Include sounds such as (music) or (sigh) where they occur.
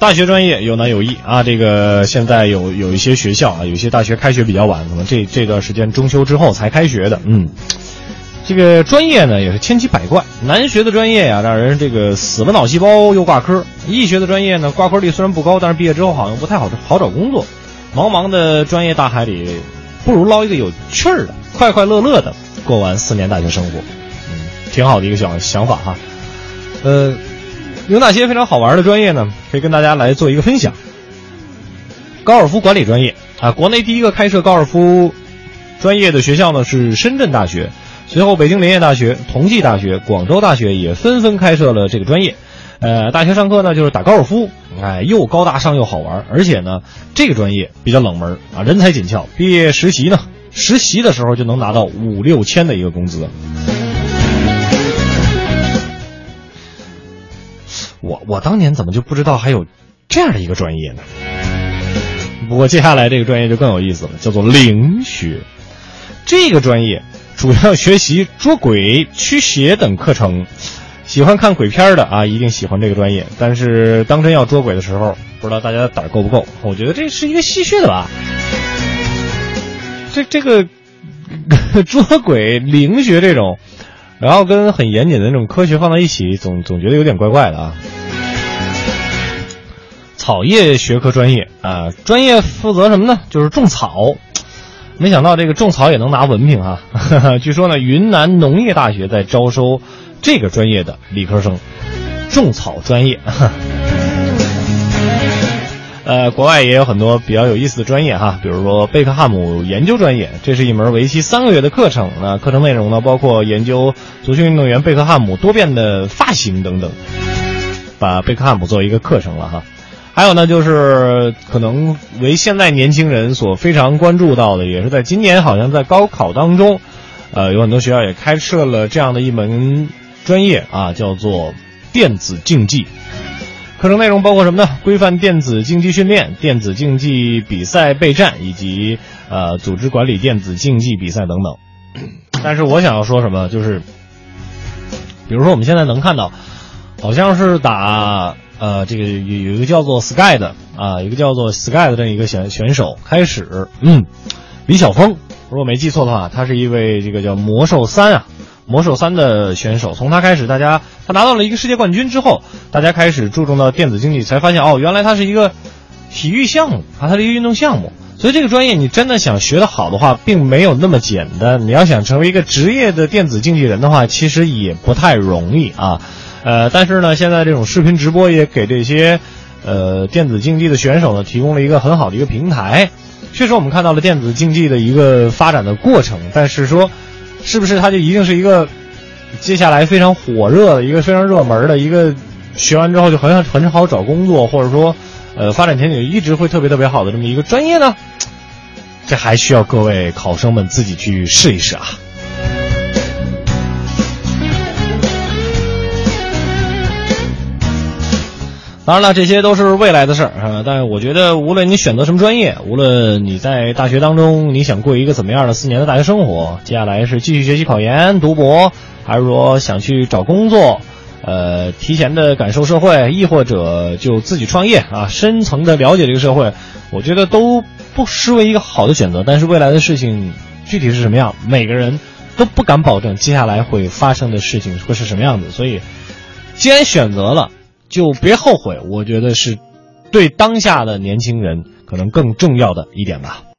大学专业有难有易啊。这个现在有有一些学校啊，有些大学开学比较晚，可能这这段时间中秋之后才开学的。嗯，这个专业呢也是千奇百怪，难学的专业呀，让人这个死了脑细胞又挂科；易学的专业呢，挂科率虽然不高，但是毕业之后好像不太好好找工作。茫茫的专业大海里，不如捞一个有趣儿的，快快乐乐的过完四年大学生活。嗯，挺好的一个想想法哈。呃。有哪些非常好玩的专业呢？可以跟大家来做一个分享。高尔夫管理专业啊，国内第一个开设高尔夫专业的学校呢是深圳大学，随后北京林业大学、同济大学、广州大学也纷纷开设了这个专业。呃，大学上课呢就是打高尔夫，哎，又高大上又好玩，而且呢这个专业比较冷门啊，人才紧俏，毕业实习呢，实习的时候就能拿到五六千的一个工资。我我当年怎么就不知道还有这样的一个专业呢？不过接下来这个专业就更有意思了，叫做灵学。这个专业主要学习捉鬼、驱邪等课程。喜欢看鬼片的啊，一定喜欢这个专业。但是当真要捉鬼的时候，不知道大家的胆够不够？我觉得这是一个戏谑的吧。这这个 (laughs) 捉鬼、灵学这种。然后跟很严谨的那种科学放在一起，总总觉得有点怪怪的啊。草业学科专业啊，专业负责什么呢？就是种草。没想到这个种草也能拿文凭哈。(laughs) 据说呢，云南农业大学在招收这个专业的理科生，种草专业。(laughs) 呃，国外也有很多比较有意思的专业哈，比如说贝克汉姆研究专业，这是一门为期三个月的课程。那课程内容呢，包括研究足球运动员贝克汉姆多变的发型等等，把贝克汉姆作为一个课程了哈。还有呢，就是可能为现在年轻人所非常关注到的，也是在今年好像在高考当中，呃，有很多学校也开设了这样的一门专业啊，叫做电子竞技。课程内容包括什么呢？规范电子竞技训练、电子竞技比赛备战，以及呃组织管理电子竞技比赛等等。(coughs) 但是我想要说什么，就是，比如说我们现在能看到，好像是打呃这个有有一个叫做 Sky 的啊，一个叫做 Sky 的这样一个选选手开始，嗯，李晓峰，如果没记错的话，他是一位这个叫魔兽三啊。魔兽三的选手，从他开始，大家他拿到了一个世界冠军之后，大家开始注重到电子竞技，才发现哦，原来它是一个体育项目啊，它是一个运动项目。所以这个专业你真的想学得好的话，并没有那么简单。你要想成为一个职业的电子竞技人的话，其实也不太容易啊。呃，但是呢，现在这种视频直播也给这些呃电子竞技的选手呢提供了一个很好的一个平台。确实，我们看到了电子竞技的一个发展的过程，但是说。是不是它就一定是一个接下来非常火热的一个非常热门的一个学完之后就很很好找工作，或者说呃发展前景一直会特别特别好的这么一个专业呢？这还需要各位考生们自己去试一试啊。当然了，这些都是未来的事儿啊。但是我觉得，无论你选择什么专业，无论你在大学当中你想过一个怎么样的四年的大学生活，接下来是继续学习考研读博，还是说想去找工作，呃，提前的感受社会，亦或者就自己创业啊，深层的了解这个社会，我觉得都不失为一个好的选择。但是未来的事情具体是什么样，每个人都不敢保证接下来会发生的事情会是什么样子。所以，既然选择了。就别后悔，我觉得是对当下的年轻人可能更重要的一点吧。